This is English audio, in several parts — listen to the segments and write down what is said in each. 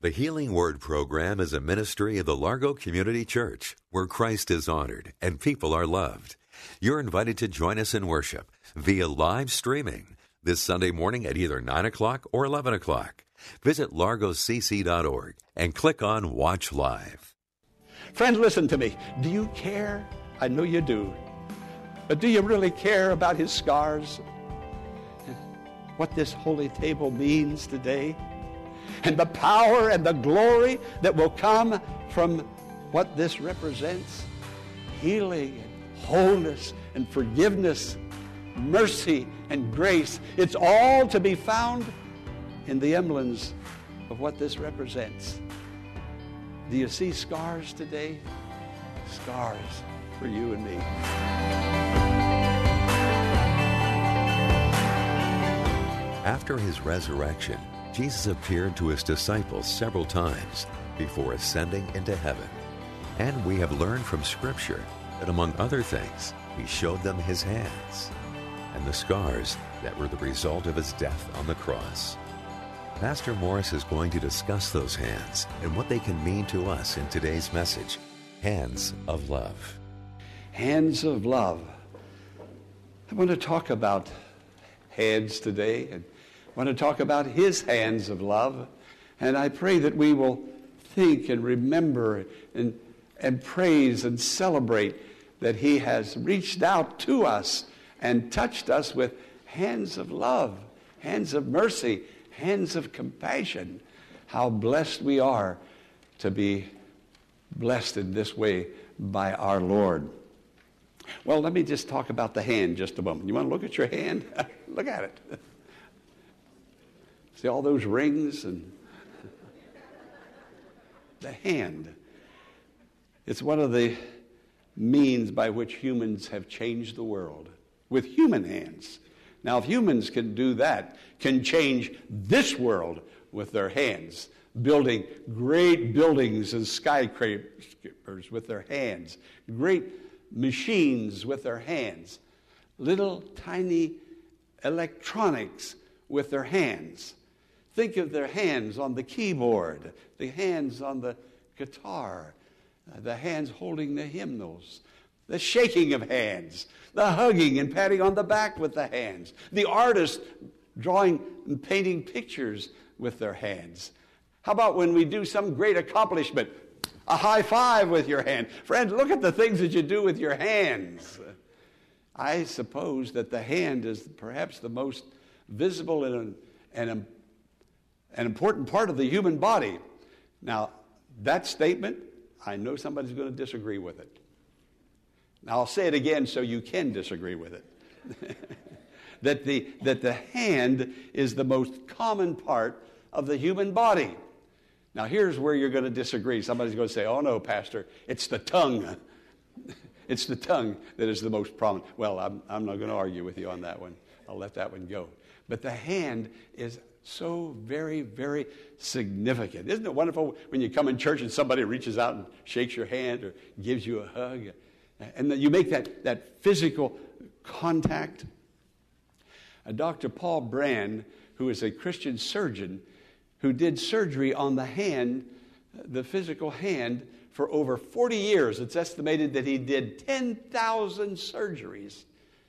The Healing Word program is a ministry of the Largo Community Church where Christ is honored and people are loved. You're invited to join us in worship via live streaming this Sunday morning at either 9 o'clock or 11 o'clock. Visit largocc.org and click on Watch Live. Friend, listen to me. Do you care? I know you do. But do you really care about his scars? What this holy table means today? And the power and the glory that will come from what this represents? Healing and wholeness and forgiveness, mercy and grace. It's all to be found in the emblems of what this represents. Do you see scars today? Scars for you and me. After his resurrection, Jesus appeared to his disciples several times before ascending into heaven. And we have learned from Scripture that, among other things, he showed them his hands and the scars that were the result of his death on the cross. Pastor Morris is going to discuss those hands and what they can mean to us in today's message Hands of Love. Hands of love. I want to talk about hands today and want to talk about his hands of love. And I pray that we will think and remember and, and praise and celebrate that he has reached out to us and touched us with hands of love, hands of mercy, hands of compassion. How blessed we are to be blessed in this way by our Lord. Well, let me just talk about the hand just a moment. You want to look at your hand? look at it. See all those rings and the hand. It's one of the means by which humans have changed the world with human hands. Now, if humans can do that, can change this world with their hands, building great buildings and skyscrapers with their hands, great machines with their hands, little tiny electronics with their hands. Think of their hands on the keyboard, the hands on the guitar, uh, the hands holding the hymnals, the shaking of hands, the hugging and patting on the back with the hands, the artist drawing and painting pictures with their hands. How about when we do some great accomplishment? A high five with your hand. Friend, look at the things that you do with your hands. I suppose that the hand is perhaps the most visible and, and an important part of the human body. Now, that statement, I know somebody's going to disagree with it. Now, I'll say it again so you can disagree with it. that, the, that the hand is the most common part of the human body. Now, here's where you're going to disagree. Somebody's going to say, oh no, Pastor, it's the tongue. it's the tongue that is the most prominent. Well, I'm, I'm not going to argue with you on that one. I'll let that one go. But the hand is so very, very significant. Isn't it wonderful when you come in church and somebody reaches out and shakes your hand or gives you a hug? And you make that, that physical contact. Uh, Dr. Paul Brand, who is a Christian surgeon, who did surgery on the hand, the physical hand, for over 40 years. It's estimated that he did 10,000 surgeries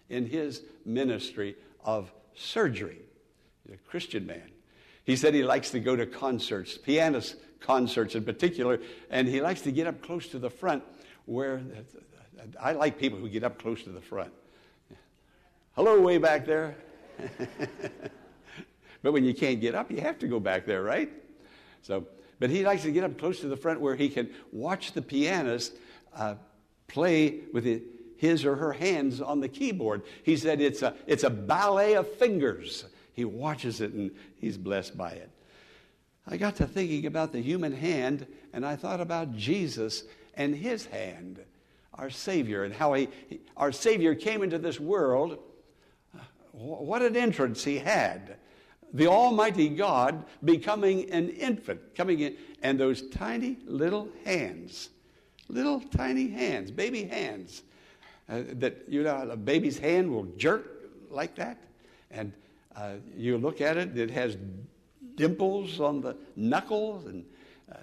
in his ministry of surgery a Christian man. He said he likes to go to concerts, pianist concerts in particular, and he likes to get up close to the front where I like people who get up close to the front. Hello, way back there. but when you can't get up, you have to go back there, right? So, but he likes to get up close to the front where he can watch the pianist uh, play with his or her hands on the keyboard. He said it's a, it's a ballet of fingers. He watches it and he's blessed by it. I got to thinking about the human hand, and I thought about Jesus and his hand, our Savior, and how he, our Savior came into this world. What an entrance he had. The Almighty God becoming an infant, coming in, and those tiny little hands, little tiny hands, baby hands, uh, that, you know, a baby's hand will jerk like that. And uh, you look at it, it has dimples on the knuckles, and uh,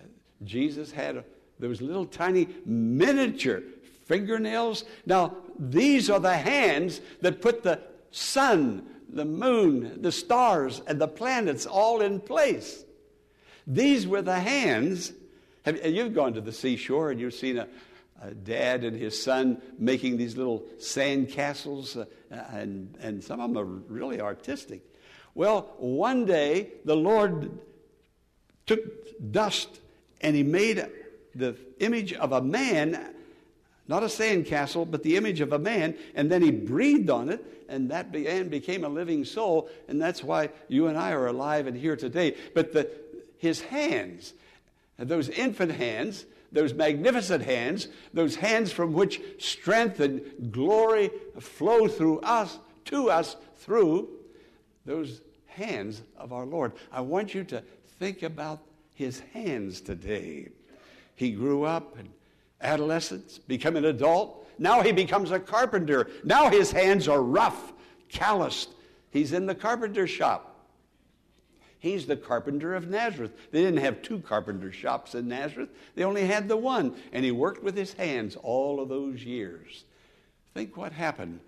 Jesus had a, those little tiny miniature fingernails. Now, these are the hands that put the sun, the moon, the stars, and the planets all in place. These were the hands. Have, you've gone to the seashore and you've seen a, a dad and his son making these little sand castles, uh, and, and some of them are really artistic. Well, one day the Lord took dust and he made the image of a man, not a sand castle, but the image of a man, and then he breathed on it, and that man became a living soul, and that's why you and I are alive and here today. But the, his hands, those infant hands, those magnificent hands, those hands from which strength and glory flow through us, to us through those hands of our Lord. I want you to think about his hands today. He grew up in adolescence, become an adult. Now he becomes a carpenter. Now his hands are rough, calloused. He's in the carpenter shop. He's the carpenter of Nazareth. They didn't have two carpenter shops in Nazareth, they only had the one. And he worked with his hands all of those years. Think what happened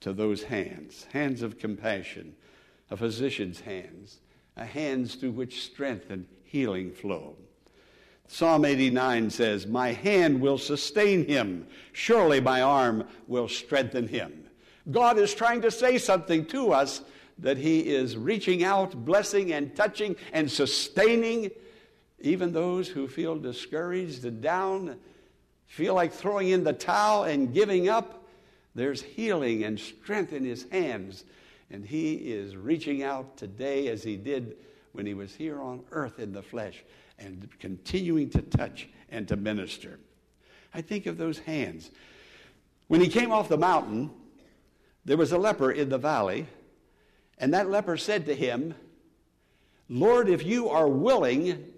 to those hands hands of compassion, a physician's hands, a hands through which strength and healing flow. Psalm 89 says, My hand will sustain him. Surely my arm will strengthen him. God is trying to say something to us that He is reaching out, blessing and touching and sustaining even those who feel discouraged and down, feel like throwing in the towel and giving up. There's healing and strength in His hands. And He is reaching out today as He did when He was here on earth in the flesh and continuing to touch and to minister. I think of those hands. When He came off the mountain, there was a leper in the valley and that leper said to him, Lord, if you are willing,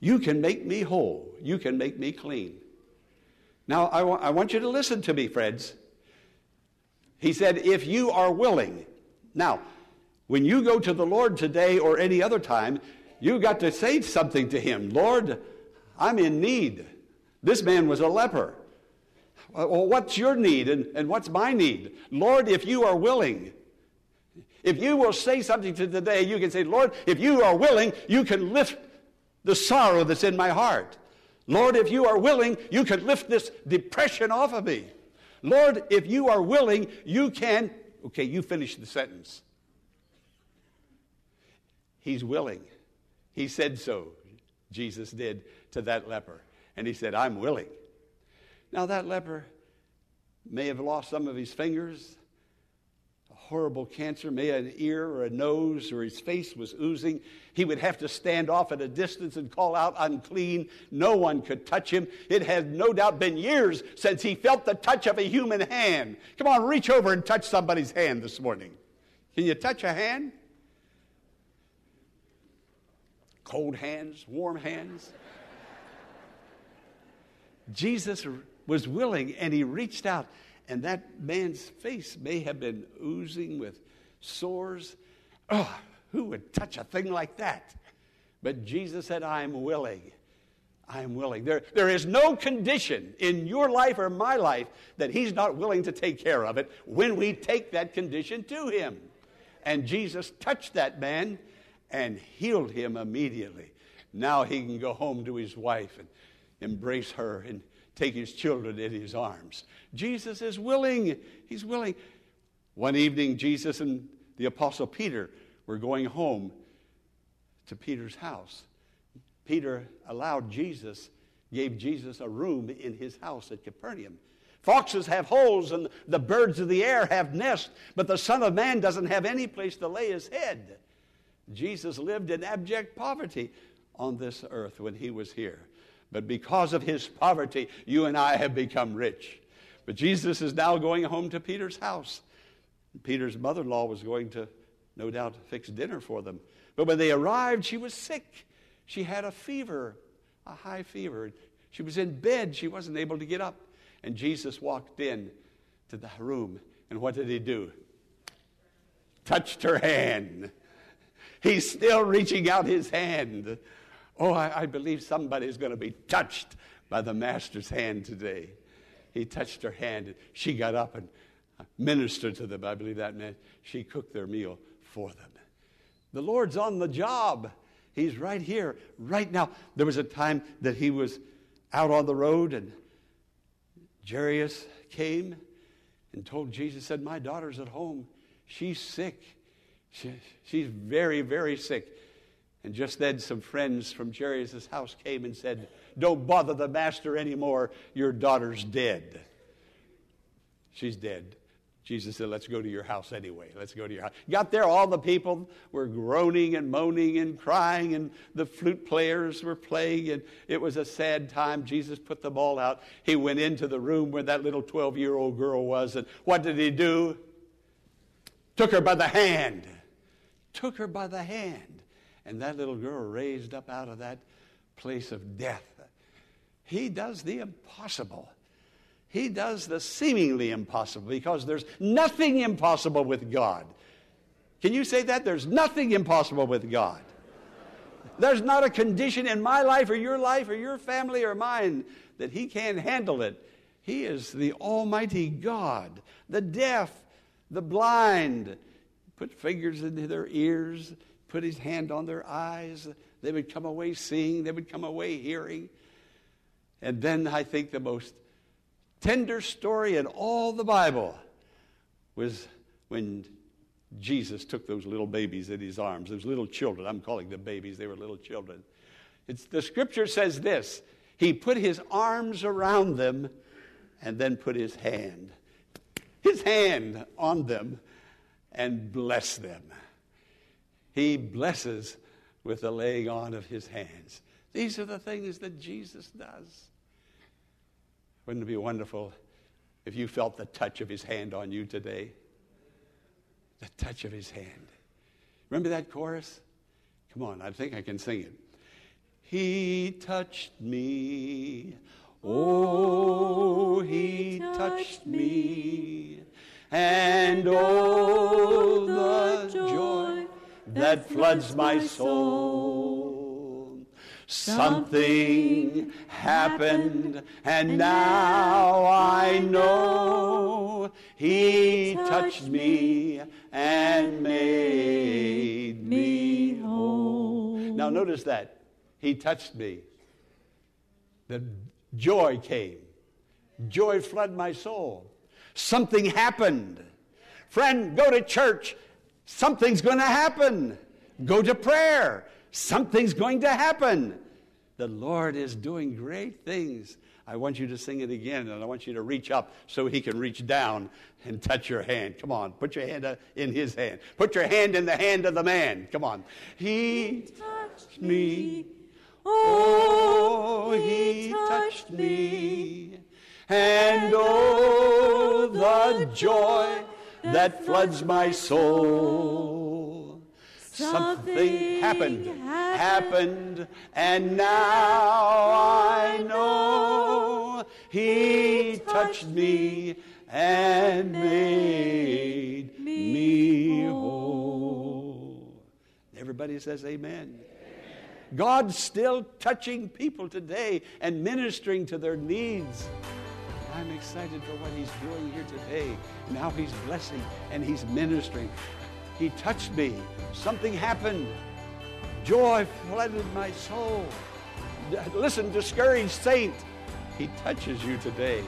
you can make me whole. You can make me clean. Now, I, wa- I want you to listen to me, friends. He said, if you are willing. Now, when you go to the Lord today or any other time, you got to say something to him. Lord, I'm in need. This man was a leper. Well, what's your need and, and what's my need? Lord, if you are willing. If you will say something to today, you can say, Lord, if you are willing, you can lift the sorrow that's in my heart. Lord, if you are willing, you can lift this depression off of me. Lord, if you are willing, you can. Okay, you finish the sentence. He's willing. He said so, Jesus did to that leper. And he said, I'm willing. Now, that leper may have lost some of his fingers, horrible cancer, maybe an ear or a nose, or his face was oozing. He would have to stand off at a distance and call out unclean. No one could touch him. It had no doubt been years since he felt the touch of a human hand. Come on, reach over and touch somebody's hand this morning. Can you touch a hand? Cold hands, warm hands. Jesus was willing and he reached out and that man's face may have been oozing with sores. Oh, who would touch a thing like that? But Jesus said, I'm willing. I'm willing. There, there is no condition in your life or my life that He's not willing to take care of it when we take that condition to Him. And Jesus touched that man and healed him immediately. Now he can go home to his wife and embrace her and take his children in his arms. Jesus is willing. He's willing. One evening, Jesus and the Apostle Peter were going home to Peter's house. Peter allowed Jesus, gave Jesus a room in his house at Capernaum. Foxes have holes and the birds of the air have nests, but the Son of Man doesn't have any place to lay his head. Jesus lived in abject poverty. on this earth when he was here. But because of his poverty, you and I have become rich. But Jesus is now going home to Peter's house. Peter's mother in law was going to, no doubt, fix dinner for them. But when they arrived, she was sick. She had a fever, a high fever. She was in bed. She wasn't able to get up. And Jesus walked in to the room. And what did he do? Touched her hand. He's still reaching out his hand. Oh, I, I believe somebody's going to be touched by the Master's hand today. He touched her hand. And she got up and uh, ministered to them. I believe that meant she cooked their meal for them. The Lord's on the job. He's right here, right now. There was a time that he was out on the road and Jairus came and told Jesus, said, My daughter's at home. She's sick. She, she's very, very sick. And just then, some friends from Jairus' house came and said, Don't bother the master anymore. Your daughter's dead. She's dead. Jesus said, Let's go to your house anyway. Let's go to your house. Got there, all the people were groaning and moaning and crying, and the flute players were playing, and it was a sad time. Jesus put them all out. He went into the room where that little 12 year old girl was, and what did he do? Took her by the hand. Took her by the hand. And that little girl raised up out of that place of death. He does the impossible. He does the seemingly impossible because there's nothing impossible with God. Can you say that? There's nothing impossible with God. There's not a condition in my life or your life or your family or mine that He can't handle it. He is the Almighty God. The deaf, the blind, put fingers into their ears, put His hand on their eyes. They would come away seeing, they would come away hearing. And then I think the most tender story in all the Bible was when Jesus took those little babies in his arms, those little children. I'm calling them babies, they were little children. It's, the scripture says this He put his arms around them and then put his hand, his hand on them and blessed them. He blesses with the laying on of his hands. These are the things that Jesus does. Wouldn't it be wonderful if you felt the touch of his hand on you today? The touch of his hand. Remember that chorus? Come on, I think I can sing it. He touched me. Oh, he touched me. And oh, the joy that floods my soul. Something happened, and now I know He touched me and made me whole. Now, notice that. He touched me. The joy came. Joy flooded my soul. Something happened. Friend, go to church. Something's going to happen. Go to prayer something's going to happen. The Lord is doing great things. I want you to sing it again, and I want you to reach up so He can reach down and touch your hand. Come on, put your hand uh, in His hand. Put your hand in the hand of the man. Come on. He touched me. Oh, He touched me. And oh, the joy that floods my soul. Something happened, happened, and now I know He touched me and made me whole. Everybody says amen. God's still touching people today and ministering to their needs. I'm excited for what He's doing here today. Now He's blessing and He's ministering. He touched me. Something happened. Joy flooded my soul. Listen, discouraged saint, He touches you today,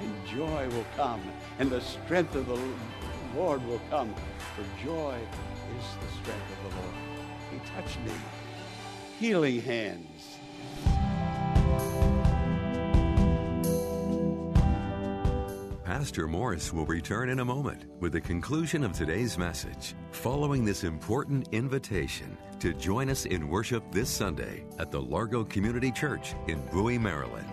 and joy will come, and the strength of the Lord will come. For joy is the strength of the Lord. He touched me. Healing hands. Pastor Morris will return in a moment with the conclusion of today's message, following this important invitation to join us in worship this Sunday at the Largo Community Church in Bowie, Maryland.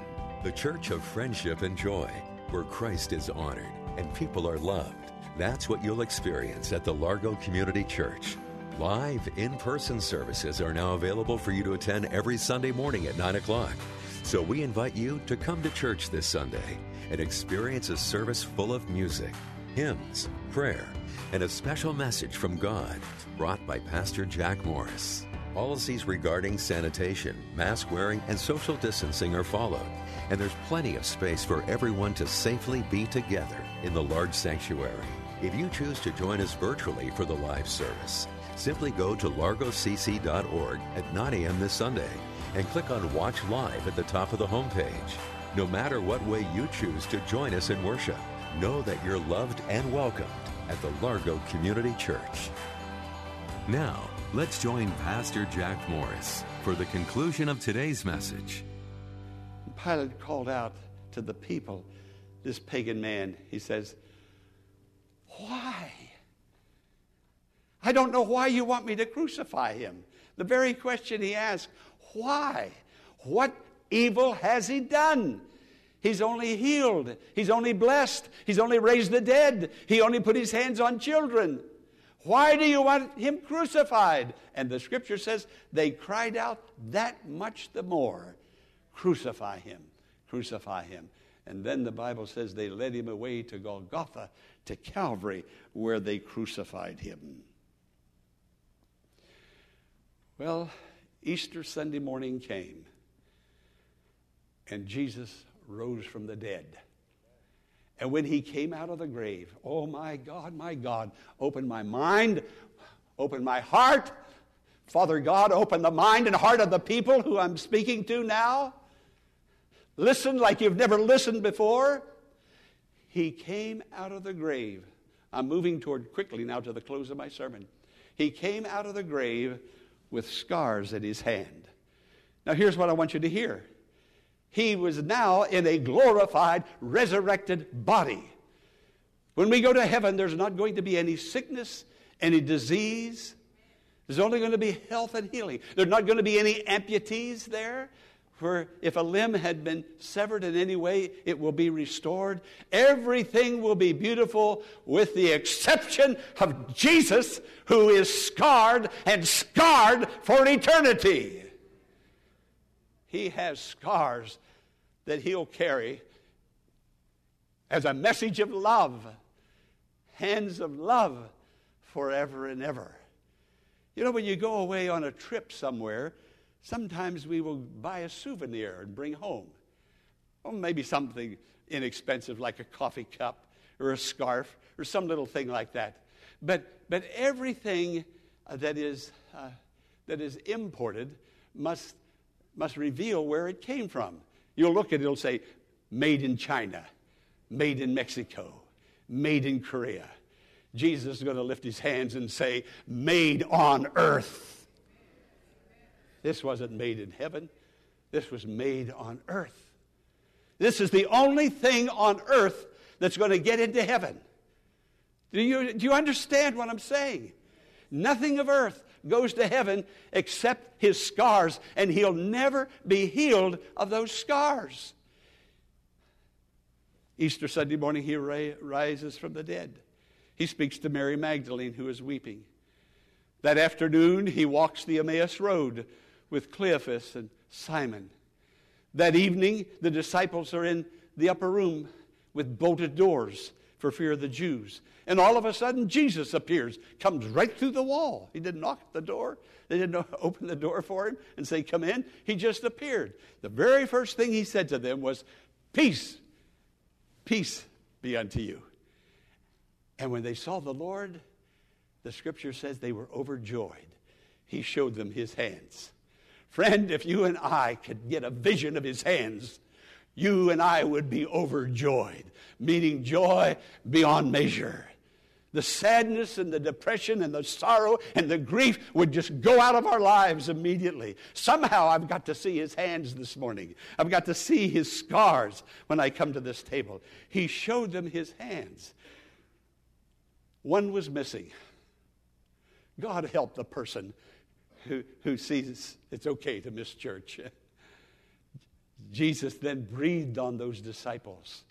The church of friendship and joy, where Christ is honored and people are loved. That's what you'll experience at the Largo Community Church. Live in person services are now available for you to attend every Sunday morning at 9 o'clock. So we invite you to come to church this Sunday and experience a service full of music, hymns, prayer, and a special message from God brought by Pastor Jack Morris. Policies regarding sanitation, mask wearing, and social distancing are followed, and there's plenty of space for everyone to safely be together in the large sanctuary. If you choose to join us virtually for the live service, simply go to largocc.org at 9 a.m. this Sunday and click on Watch Live at the top of the homepage. No matter what way you choose to join us in worship, know that you're loved and welcomed at the Largo Community Church. Now, let's join Pastor Jack Morris for the conclusion of today's message. Pilate called out to the people, this pagan man, he says, Why? I don't know why you want me to crucify him. The very question he asked, Why? What evil has he done? He's only healed. He's only blessed. He's only raised the dead. He only put his hands on children. Why do you want him crucified? And the scripture says they cried out that much the more Crucify him, crucify him. And then the Bible says they led him away to Golgotha, to Calvary, where they crucified him. Well, Easter Sunday morning came, and Jesus rose from the dead. And when he came out of the grave, oh my God, my God, open my mind, open my heart. Father God, open the mind and heart of the people who I'm speaking to now. Listen like you've never listened before. He came out of the grave. I'm moving toward quickly now to the close of my sermon. He came out of the grave with scars in his hand. Now, here's what I want you to hear. He was now in a glorified, resurrected body. When we go to heaven, there's not going to be any sickness, any disease. There's only going to be health and healing. There's not going to be any amputees there. For if a limb had been severed in any way, it will be restored. Everything will be beautiful with the exception of Jesus, who is scarred and scarred for eternity. He has scars that he'll carry as a message of love, hands of love forever and ever. You know, when you go away on a trip somewhere, Sometimes we will buy a souvenir and bring home. Or maybe something inexpensive like a coffee cup or a scarf or some little thing like that. But, but everything uh, that, is, uh, that is imported must, must reveal where it came from. You'll look at it, it'll say, made in China, made in Mexico, made in Korea. Jesus is going to lift his hands and say, made on earth. This wasn't made in heaven, this was made on earth. This is the only thing on earth that's going to get into heaven. Do you, do you understand what I'm saying? Nothing of earth goes to heaven except his scars, and he'll never be healed of those scars. Easter Sunday morning, he rises from the dead. He speaks to Mary Magdalene, who is weeping. That afternoon, he walks the Emmaus Road with Cleophas and Simon. That evening, the disciples are in the upper room with bolted doors for fear of the Jews. And all of a sudden, Jesus appears, comes right through the wall. He didn't knock at the door, they didn't open the door for him and say, Come in. He just appeared. The very first thing he said to them was, Peace, peace be unto you. And when they saw the Lord, the scripture says they were overjoyed. He showed them his hands. Friend, if you and I could get a vision of his hands, you and I would be overjoyed, meaning joy beyond measure. the sadness and the depression and the sorrow and the grief would just go out of our lives immediately. Somehow I've got to see his hands this morning. I've got to see his scars when I come to this table. He showed them his hands. One was missing. God help the person who, who sees it's okay to miss church. Jesus then breathed on those disciples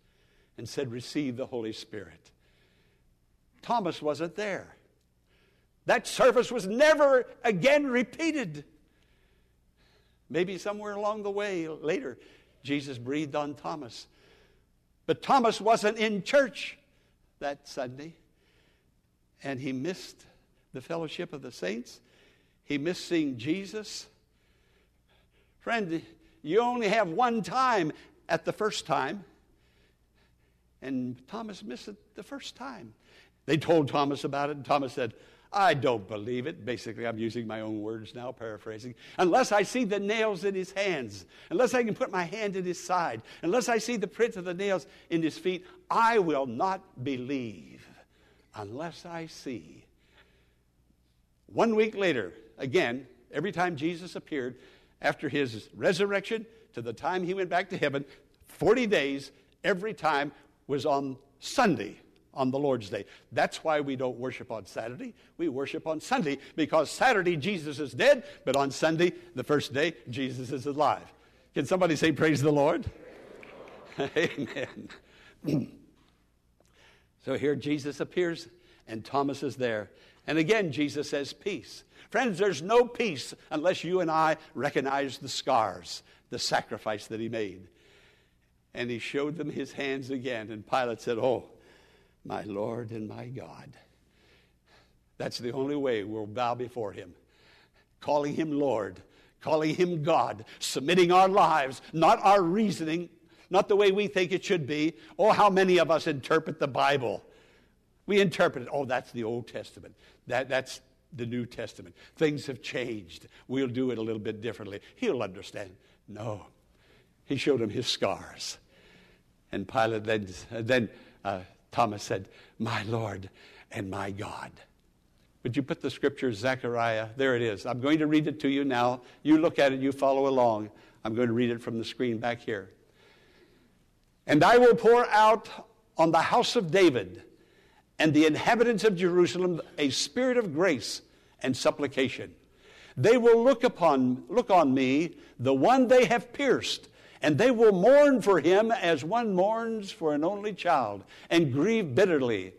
and said, Receive the Holy Spirit. Thomas wasn't there. That service was never again repeated. Maybe somewhere along the way later, Jesus breathed on Thomas. But Thomas wasn't in church that Sunday, and he missed the fellowship of the saints. He missed seeing Jesus. Friend, you only have one time at the first time. And Thomas missed it the first time. They told Thomas about it, and Thomas said, I don't believe it. Basically, I'm using my own words now, paraphrasing. Unless I see the nails in his hands, unless I can put my hand in his side, unless I see the print of the nails in his feet, I will not believe unless I see. One week later, again, every time Jesus appeared, after his resurrection to the time he went back to heaven, 40 days, every time was on Sunday on the Lord's Day. That's why we don't worship on Saturday. We worship on Sunday because Saturday Jesus is dead, but on Sunday, the first day, Jesus is alive. Can somebody say, Praise the Lord? Amen. so here Jesus appears, and Thomas is there. And again, Jesus says, Peace. Friends, there's no peace unless you and I recognize the scars, the sacrifice that he made. And he showed them his hands again, and Pilate said, Oh, my Lord and my God. That's the only way we'll bow before Him. Calling Him Lord, calling Him God, submitting our lives, not our reasoning, not the way we think it should be. Oh, how many of us interpret the Bible? We interpret it. Oh, that's the Old Testament. That, that's the New Testament. Things have changed. We'll do it a little bit differently. He'll understand. No. He showed him his scars. And Pilate then, then uh, Thomas said, My Lord and my God. Would you put the scripture, Zechariah? There it is. I'm going to read it to you now. You look at it, you follow along. I'm going to read it from the screen back here. And I will pour out on the house of David and the inhabitants of Jerusalem a spirit of grace and supplication. They will look upon look on me, the one they have pierced, and they will mourn for him as one mourns for an only child, and grieve bitterly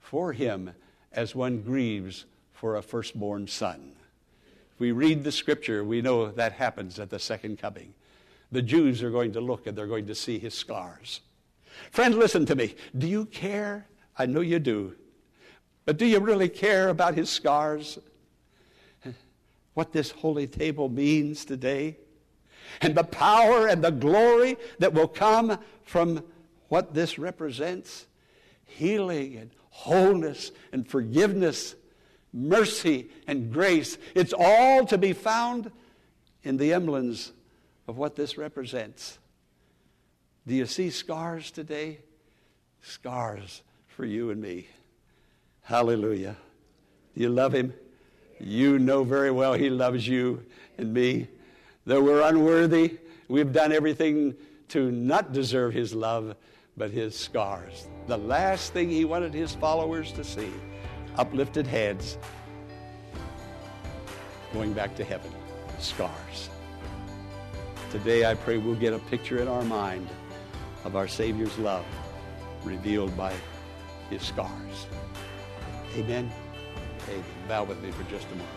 for him as one grieves for a firstborn son. If we read the scripture, we know that happens at the second coming. The Jews are going to look and they're going to see his scars. Friend, listen to me. Do you care? I know you do. But do you really care about his scars? What this holy table means today? and the power and the glory that will come from what this represents healing and wholeness and forgiveness, mercy and grace. It's all to be found in the emblems of what this represents. Do you see scars today? Scars for you and me. Hallelujah. Do you love him? You know very well he loves you and me Though we're unworthy. We've done everything to not deserve his love, but his scars. The last thing he wanted his followers to see uplifted heads going back to heaven. Scars. Today, I pray we'll get a picture in our mind of our Savior's love revealed by his scars. Amen. Amen. Bow with me for just a moment.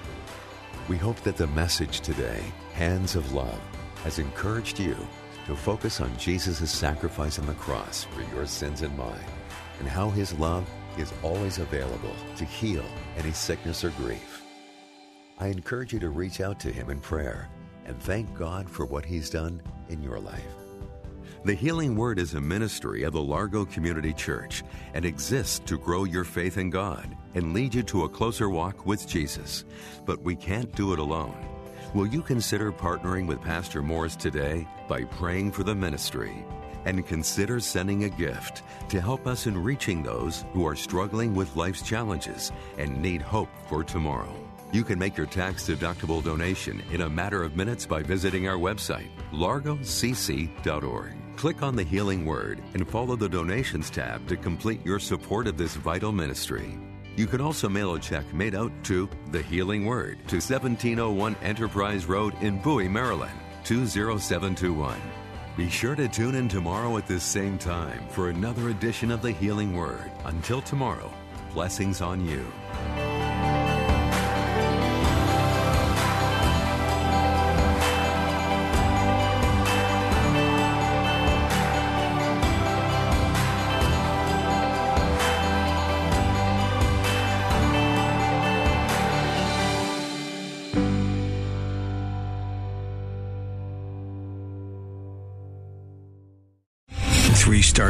We hope that the message today Hands of Love has encouraged you to focus on Jesus' sacrifice on the cross for your sins and mine, and how his love is always available to heal any sickness or grief. I encourage you to reach out to him in prayer and thank God for what he's done in your life. The Healing Word is a ministry of the Largo Community Church and exists to grow your faith in God and lead you to a closer walk with Jesus. But we can't do it alone. Will you consider partnering with Pastor Morris today by praying for the ministry? and consider sending a gift to help us in reaching those who are struggling with life's challenges and need hope for tomorrow. You can make your tax deductible donation in a matter of minutes by visiting our website, largocc.org. Click on the Healing Word and follow the Donations tab to complete your support of this vital ministry. You can also mail a check made out to The Healing Word to 1701 Enterprise Road in Bowie, Maryland, 20721. Be sure to tune in tomorrow at this same time for another edition of The Healing Word. Until tomorrow, blessings on you.